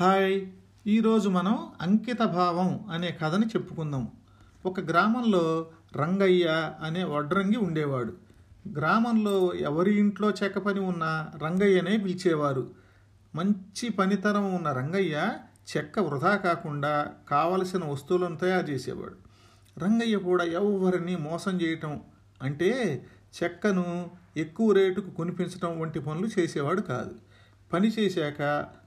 Hi ఈరోజు మనం అంకిత భావం అనే కథని చెప్పుకుందాం. ఒక గ్రామంలో రంగయ్య అనే వడ్రంగి ఉండేవాడు. గ్రామంలో ఎవరి ఇంట్లో చెక్క పని ఉన్నా రంగయ్యనే పిలిచేవారు. మంచి పనితనం ఉన్న రంగయ్య చెక్క వృధా కాకుండా కావలసిన వస్తువులను తయారు చేసేవాడు. రంగయ్య కూడా ఎవరిని మోసం చేయటం అంటే చెక్కను ఎక్కువ రేటుకు కొనిపించడం వంటి పనులు చేసేవాడు కాదు. పని చేశాక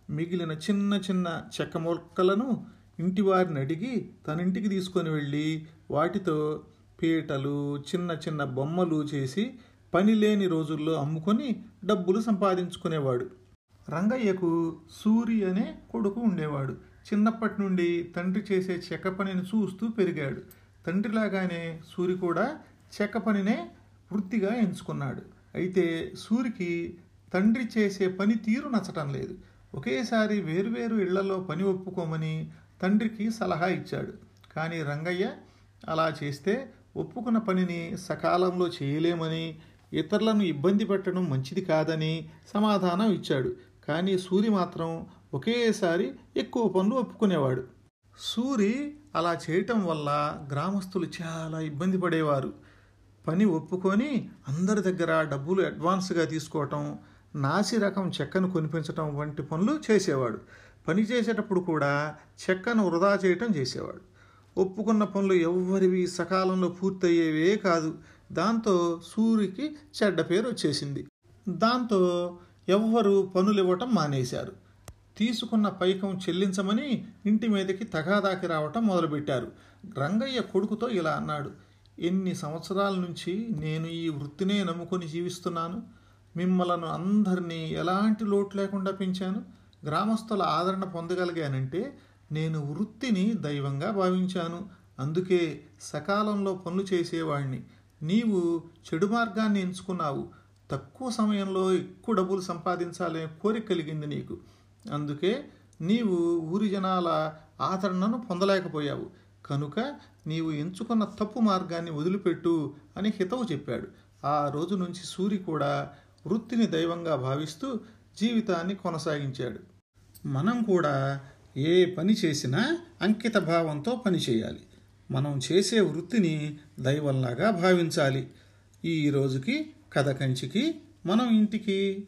మిగిలిన చిన్న చిన్న చెక్క మొక్కలను ఇంటి వారిని అడిగి తన ఇంటికి తీసుకొని వెళ్ళి వాటితో పీటలు చిన్న చిన్న బొమ్మలు చేసి పని లేని రోజుల్లో అమ్ముకొని డబ్బులు సంపాదించుకునేవాడు. రంగయ్యకు సూరి అనే కొడుకు ఉండేవాడు. చిన్నప్పటి నుండి తండ్రి చేసే చెక్క పనిని చూస్తూ పెరిగాడు. తండ్రిలాగానే సూరి కూడా చెక్క పనినే వృత్తిగా ఎంచుకున్నాడు. అయితే సూరికి తండ్రి చేసే పని తీరు నచ్చటం లేదు. ఒకేసారి వేర్వేరు ఇళ్ళలో పని ఒప్పుకోమని తండ్రికి సలహా ఇచ్చాడు. కానీ రంగయ్య అలా చేస్తే ఒప్పుకున్న పనిని సకాలంలో చేయలేమని ఇతరులను ఇబ్బంది పెట్టడం మంచిది కాదని సమాధానం ఇచ్చాడు. కానీ సూరి మాత్రం ఒకేసారి ఎక్కువ పనులు ఒప్పుకునేవాడు. సూరి అలా చేయటం వల్ల గ్రామస్తులు చాలా ఇబ్బంది పడేవారు. పని ఒప్పుకొని అందరి దగ్గర డబ్బులు అడ్వాన్స్గా తీసుకోవటం నాసి రకం చెక్కను కొనిపించటం వంటి పనులు చేసేవాడు. పని చేసేటప్పుడు కూడా చెక్కను వృధా చేయటం చేసేవాడు. ఒప్పుకున్న పనులు ఎవ్వరివి సకాలంలో పూర్తయ్యేవే కాదు. దాంతో సూరికి చెడ్డ పేరు వచ్చేసింది. దాంతో ఎవ్వరు పనులు ఇవ్వటం మానేశారు. తీసుకున్న పైకం చెల్లించమని ఇంటి మీదకి తగాదాకి రావటం మొదలుపెట్టారు. రంగయ్య కొడుకుతో ఇలా అన్నాడు ఎన్ని సంవత్సరాల నుంచి నేను ఈ వృత్తినే నమ్ముకొని జీవిస్తున్నాను. మిమ్మలను అందరినీ ఎలాంటి లోటు లేకుండా పెంచాను? గ్రామస్తుల ఆదరణ పొందగలిగానంటే నేను వృత్తిని దైవంగా భావించాను. అందుకే సకాలంలో పనులు చేసేవాడిని నీవు చెడు మార్గాన్ని ఎంచుకున్నావు. తక్కువ సమయంలో ఎక్కువ డబ్బులు సంపాదించాలనే కోరిక కలిగింది నీకు. అందుకే నీవు ఊరి జనాల ఆదరణను పొందలేకపోయావు. కనుక నీవు ఎంచుకున్న తప్పు మార్గాన్ని వదిలిపెట్టు అని హితవు చెప్పాడు. ఆ రోజు నుంచి సూరి కూడా వృత్తిని దైవంగా భావిస్తూ జీవితాన్ని కొనసాగించాడు. మనం కూడా ఏ పని చేసినా అంకిత భావంతో పని చేయాలి. మనం చేసే వృత్తిని దైవంలాగా భావించాలి. ఈ రోజుకి కథ కంచికి మనం ఇంటికి